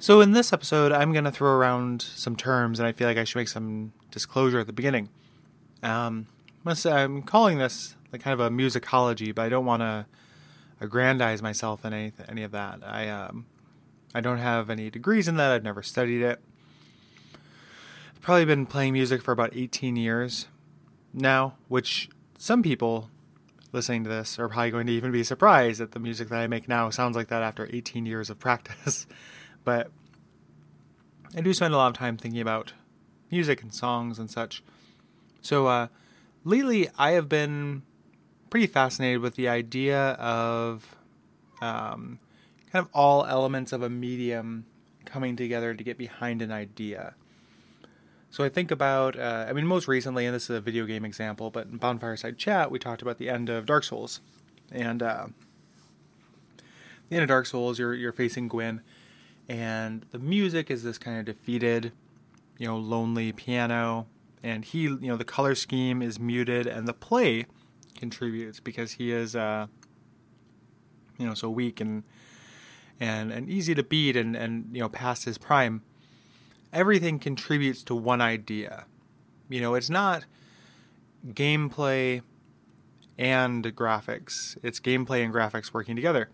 So, in this episode, I'm going to throw around some terms, and I feel like I should make some disclosure at the beginning. Um, I'm calling this like kind of a musicology, but I don't want to aggrandize myself in any, any of that. I um, I don't have any degrees in that. I've never studied it. I've probably been playing music for about 18 years now, which some people listening to this are probably going to even be surprised that the music that I make now sounds like that after 18 years of practice. but I do spend a lot of time thinking about music and songs and such. So uh, lately, I have been pretty fascinated with the idea of um, kind of all elements of a medium coming together to get behind an idea. So I think about, uh, I mean, most recently, and this is a video game example, but in Bonfireside Chat, we talked about the end of Dark Souls. And uh, the end of Dark Souls, you're, you're facing Gwyn, and the music is this kind of defeated, you know, lonely piano, and he, you know, the color scheme is muted, and the play contributes because he is, uh, you know, so weak and and and easy to beat, and and you know, past his prime. Everything contributes to one idea. You know, it's not gameplay and graphics. It's gameplay and graphics working together.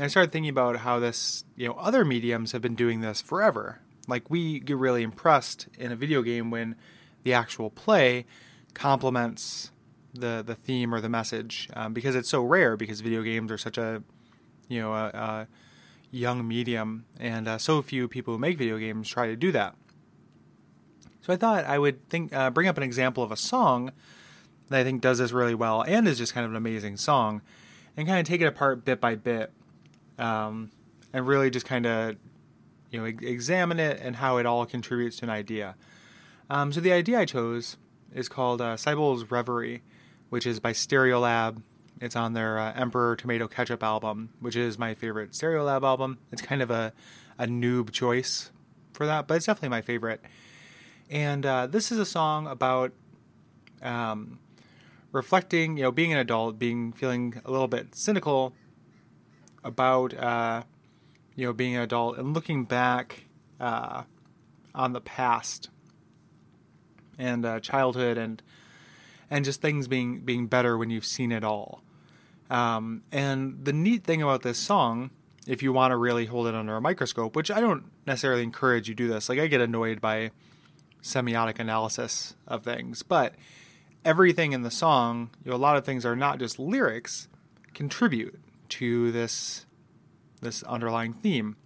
And I started thinking about how this, you know, other mediums have been doing this forever. Like we get really impressed in a video game when the actual play complements the the theme or the message um, because it's so rare because video games are such a you know a, a young medium and uh, so few people who make video games try to do that. So I thought I would think uh, bring up an example of a song that I think does this really well and is just kind of an amazing song and kind of take it apart bit by bit um, and really just kind of you know examine it and how it all contributes to an idea. Um, so the idea I chose is called uh, Cybele's Reverie, which is by Stereolab. It's on their uh, Emperor Tomato Ketchup album, which is my favorite Stereolab album. It's kind of a, a noob choice for that, but it's definitely my favorite. And uh, this is a song about um, reflecting, you know, being an adult, being feeling a little bit cynical about uh, you know being an adult and looking back uh, on the past and uh, childhood and and just things being being better when you've seen it all. Um, and the neat thing about this song, if you want to really hold it under a microscope, which I don't necessarily encourage you do this. Like I get annoyed by semiotic analysis of things, but everything in the song, you know, a lot of things are not just lyrics, contribute to this this underlying theme.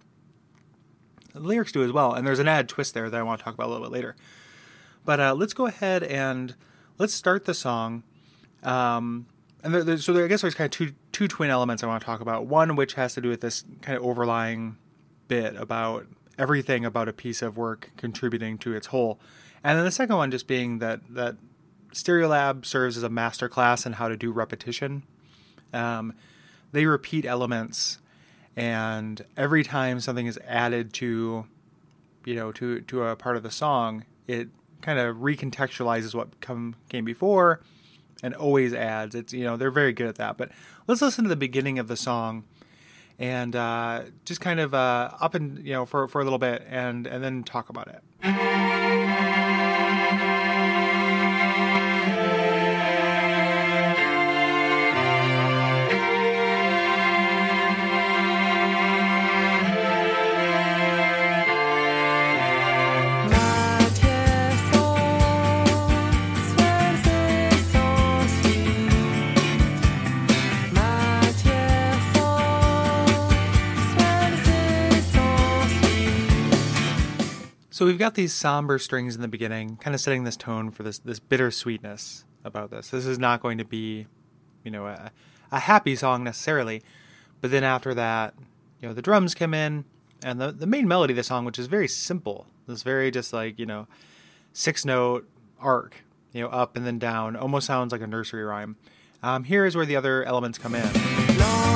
The lyrics do as well, and there's an added twist there that I want to talk about a little bit later. But uh, let's go ahead and let's start the song. Um, and there, so there, I guess there's kind of two two twin elements I want to talk about. One which has to do with this kind of overlying bit about everything about a piece of work contributing to its whole, and then the second one just being that that Stereolab serves as a master class in how to do repetition. Um, they repeat elements and every time something is added to you know to to a part of the song it kind of recontextualizes what come came before and always adds. It's you know they're very good at that. But let's listen to the beginning of the song and uh, just kind of uh, up and you know for, for a little bit and and then talk about it So we've got these somber strings in the beginning, kind of setting this tone for this this bittersweetness about this. This is not going to be, you know, a, a happy song necessarily, but then after that, you know, the drums come in and the the main melody of the song, which is very simple, this very just like you know, six note arc, you know, up and then down, almost sounds like a nursery rhyme. Um, here is where the other elements come in.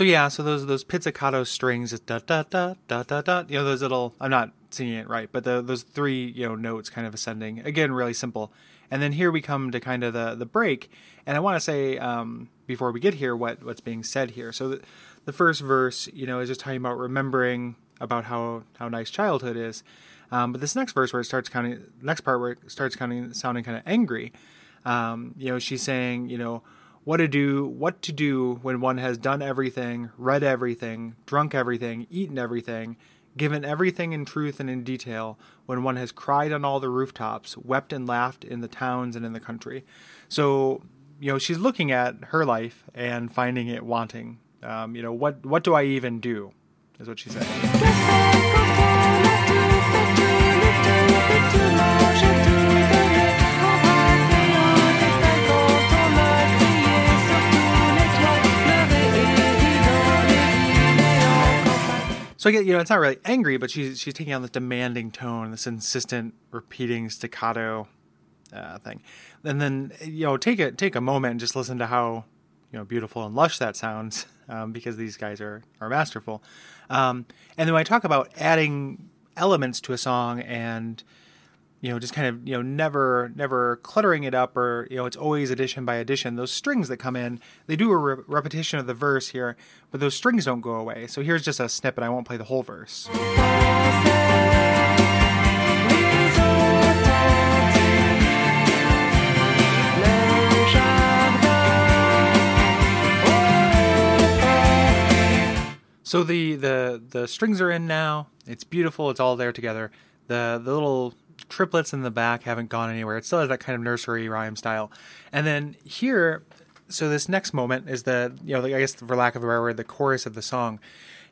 So yeah, so those those pizzicato strings, da da da da da da. You know those little. I'm not singing it right, but the, those three you know notes kind of ascending. Again, really simple. And then here we come to kind of the the break, and I want to say um, before we get here what what's being said here. So the, the first verse, you know, is just talking about remembering about how how nice childhood is. Um, but this next verse where it starts counting, next part where it starts counting, sounding kind of angry. Um, you know, she's saying, you know what to do what to do when one has done everything read everything drunk everything eaten everything given everything in truth and in detail when one has cried on all the rooftops wept and laughed in the towns and in the country so you know she's looking at her life and finding it wanting um, you know what what do i even do is what she said So I get, you know, it's not really angry, but she's she's taking on this demanding tone, this insistent, repeating staccato uh, thing. And then, you know, take a take a moment and just listen to how you know beautiful and lush that sounds, um, because these guys are are masterful. Um, and then when I talk about adding elements to a song and you know, just kind of, you know, never, never cluttering it up or, you know, it's always addition by addition. Those strings that come in, they do a re- repetition of the verse here, but those strings don't go away. So here's just a snippet. I won't play the whole verse. So the, the the strings are in now. It's beautiful. It's all there together. The the little triplets in the back haven't gone anywhere. It still has that kind of nursery rhyme style. And then here, so this next moment is the, you know, I guess for lack of a better word, the chorus of the song.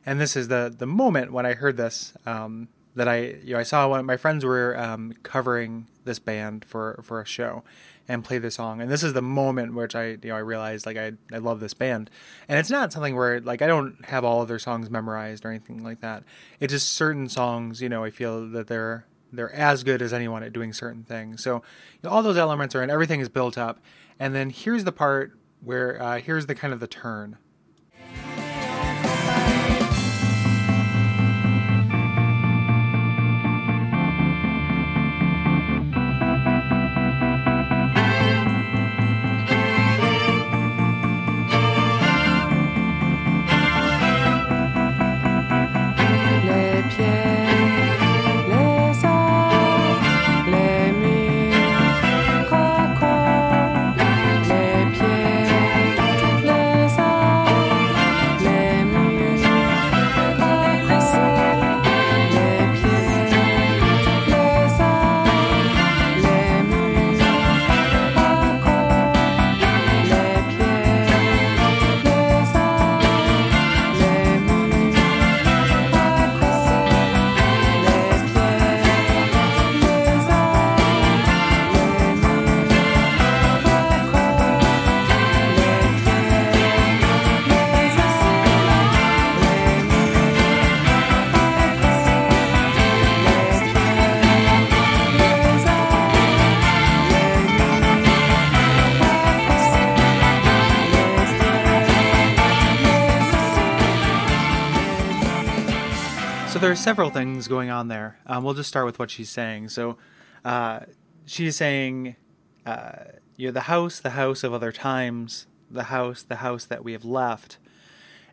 And this is the the moment when I heard this um, that I, you know, I saw one of my friends were um, covering this band for for a show and play the song. And this is the moment which I, you know, I realized like I, I love this band. And it's not something where like I don't have all of their songs memorized or anything like that. It's just certain songs, you know, I feel that they're they're as good as anyone at doing certain things. So you know, all those elements are in. Everything is built up, and then here's the part where uh, here's the kind of the turn. There are several things going on there. Um, we'll just start with what she's saying. So, uh, she's saying, uh, you know, the house, the house of other times, the house, the house that we have left,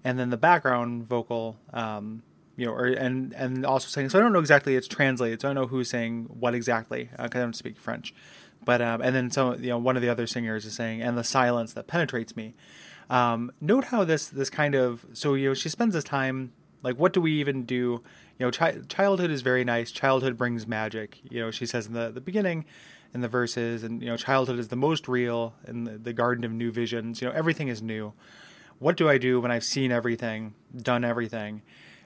and then the background vocal, um, you know, or and and also saying. So I don't know exactly. It's translated, so I don't know who's saying what exactly because uh, I don't speak French. But um, and then some, you know, one of the other singers is saying, and the silence that penetrates me. Um, note how this this kind of so you know she spends this time like what do we even do you know, chi- childhood is very nice. Childhood brings magic. You know, she says in the, the beginning, in the verses, and you know, childhood is the most real in the, the garden of new visions. You know, everything is new. What do I do when I've seen everything, done everything,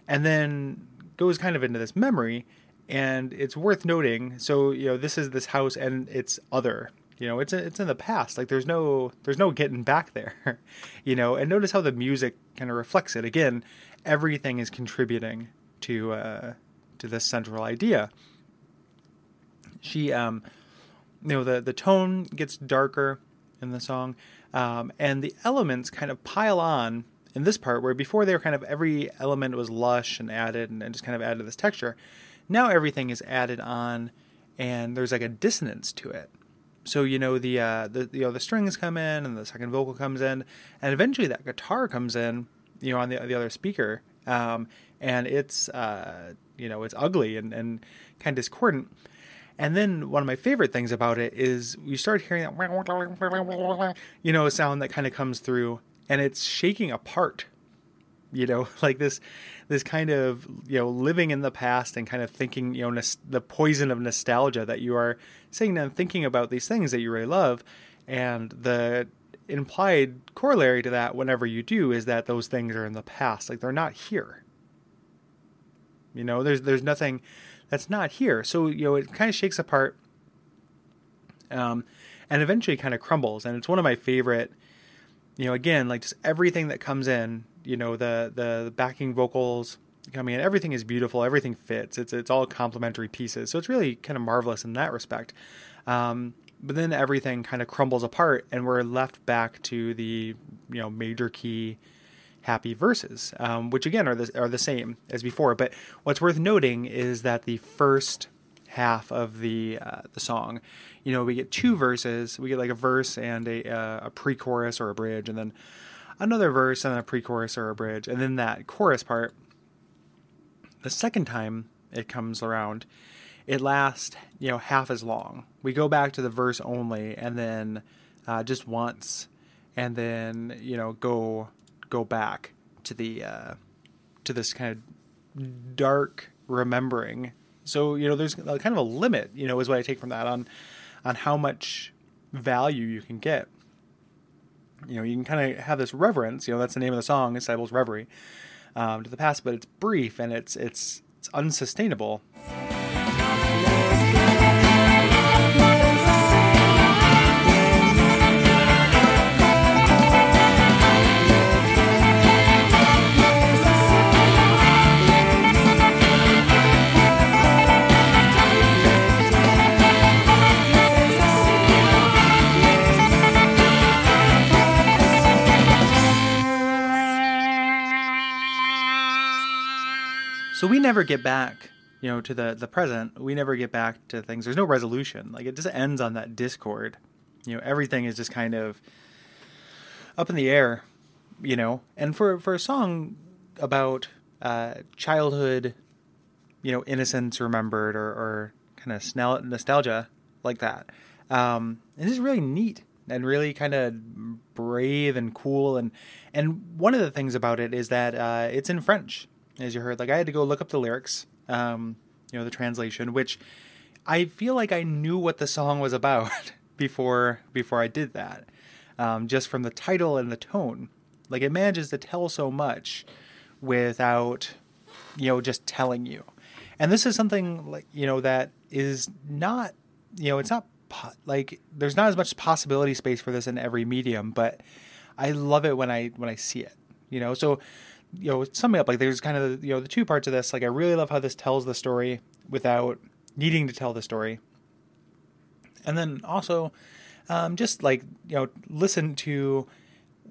and then goes kind of into this memory. And it's worth noting. So you know, this is this house, and it's other. You know, it's it's in the past. Like there's no there's no getting back there. you know, and notice how the music kind of reflects it. Again, everything is contributing to uh, to this central idea. She, um, you know, the the tone gets darker in the song, um, and the elements kind of pile on in this part where before they were kind of every element was lush and added and, and just kind of added this texture. Now everything is added on, and there's like a dissonance to it. So you know the uh, the you know the strings come in and the second vocal comes in, and eventually that guitar comes in, you know, on the the other speaker, um, and it's uh, you know it's ugly and and kind of discordant. And then one of my favorite things about it is you start hearing that, you know, a sound that kind of comes through and it's shaking apart. You know, like this, this kind of you know living in the past and kind of thinking you know nos- the poison of nostalgia that you are sitting and thinking about these things that you really love, and the implied corollary to that whenever you do is that those things are in the past, like they're not here. You know, there's there's nothing that's not here. So you know, it kind of shakes apart, um, and eventually kind of crumbles. And it's one of my favorite. You know, again, like just everything that comes in. You know, the the, the backing vocals coming in, everything is beautiful. Everything fits. It's it's all complementary pieces. So it's really kind of marvelous in that respect. Um, but then everything kind of crumbles apart, and we're left back to the you know major key happy verses, um, which again are the, are the same as before. But what's worth noting is that the first half of the uh, the song, you know, we get two verses. We get like a verse and a, uh, a pre-chorus or a bridge, and then another verse and a pre-chorus or a bridge, and then that chorus part. The second time it comes around, it lasts you know half as long. We go back to the verse only, and then uh, just once, and then you know go go back to the uh, to this kind of dark remembering. So you know, there's kind of a limit. You know, is what I take from that on on how much value you can get. You know, you can kind of have this reverence. You know, that's the name of the song, Cybele's Reverie, um, to the past, but it's brief and it's it's it's unsustainable. We never get back, you know, to the the present. We never get back to things. There's no resolution. Like it just ends on that discord. You know, everything is just kind of up in the air. You know, and for for a song about uh, childhood, you know, innocence remembered or, or kind of nostalgia like that. Um, this is really neat and really kind of brave and cool. And and one of the things about it is that uh, it's in French as you heard. Like I had to go look up the lyrics, um, you know, the translation, which I feel like I knew what the song was about before before I did that, um, just from the title and the tone. Like it manages to tell so much without, you know, just telling you. And this is something like you know that is not, you know, it's not po- like there's not as much possibility space for this in every medium, but I love it when I when I see it. You know, so you know, sum summing up, like there's kind of you know the two parts of this. Like I really love how this tells the story without needing to tell the story, and then also um, just like you know listen to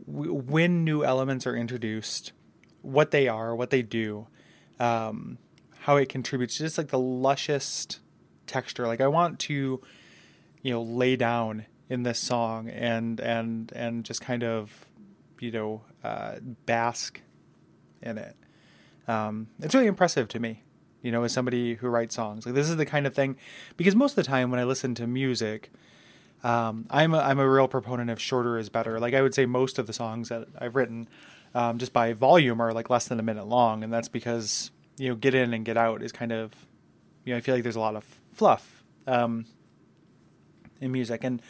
w- when new elements are introduced, what they are, what they do, um, how it contributes. Just like the luscious texture. Like I want to you know lay down in this song and and and just kind of you know uh, bask in it. Um, it's really impressive to me, you know, as somebody who writes songs. Like this is the kind of thing, because most of the time when I listen to music, um, I'm a, I'm a real proponent of shorter is better. Like I would say most of the songs that I've written, um, just by volume, are like less than a minute long, and that's because you know get in and get out is kind of, you know, I feel like there's a lot of fluff um, in music, and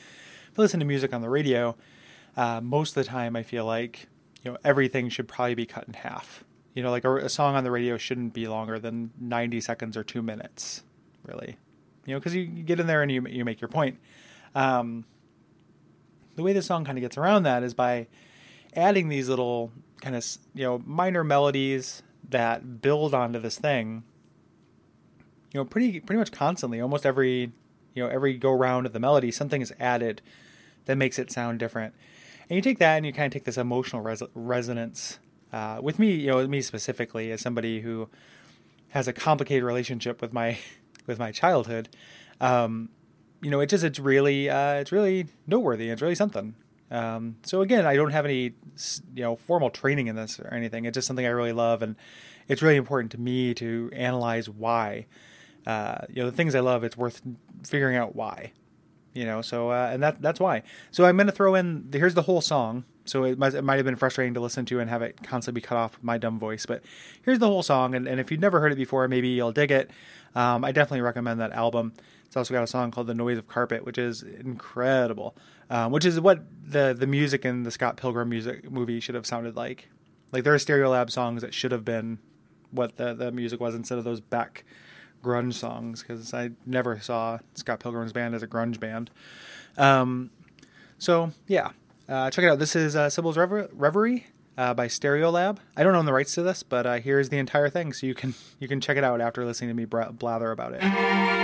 if I listen to music on the radio, uh, most of the time I feel like you know everything should probably be cut in half. You know, like a, a song on the radio shouldn't be longer than 90 seconds or two minutes, really. You know, because you, get in there and you you make your point. Um, the way the song kind of gets around that is by adding these little kind of you know minor melodies that build onto this thing. You know, pretty pretty much constantly, almost every you know every go round of the melody, something is added that makes it sound different. And you take that and you kind of take this emotional res- resonance uh, with me, you know, me specifically as somebody who has a complicated relationship with my with my childhood. Um, you know, it just it's really uh, it's really noteworthy. It's really something. Um, so again, I don't have any you know formal training in this or anything. It's just something I really love, and it's really important to me to analyze why. Uh, you know, the things I love, it's worth figuring out why. You know, so uh, and that that's why. So I'm going to throw in. Here's the whole song. So it might, it might have been frustrating to listen to and have it constantly be cut off my dumb voice. But here's the whole song, and, and if you've never heard it before, maybe you'll dig it. Um, I definitely recommend that album. It's also got a song called "The Noise of Carpet," which is incredible. Um, which is what the the music in the Scott Pilgrim music movie should have sounded like. Like there are Stereolab songs that should have been what the the music was instead of those Beck grunge songs because I never saw Scott Pilgrim's band as a grunge band. Um, so yeah, uh, check it out. This is uh, Cybele's Rever- Reverie uh, by Stereolab. I don't own the rights to this, but uh, here's the entire thing, so you can you can check it out after listening to me blather about it.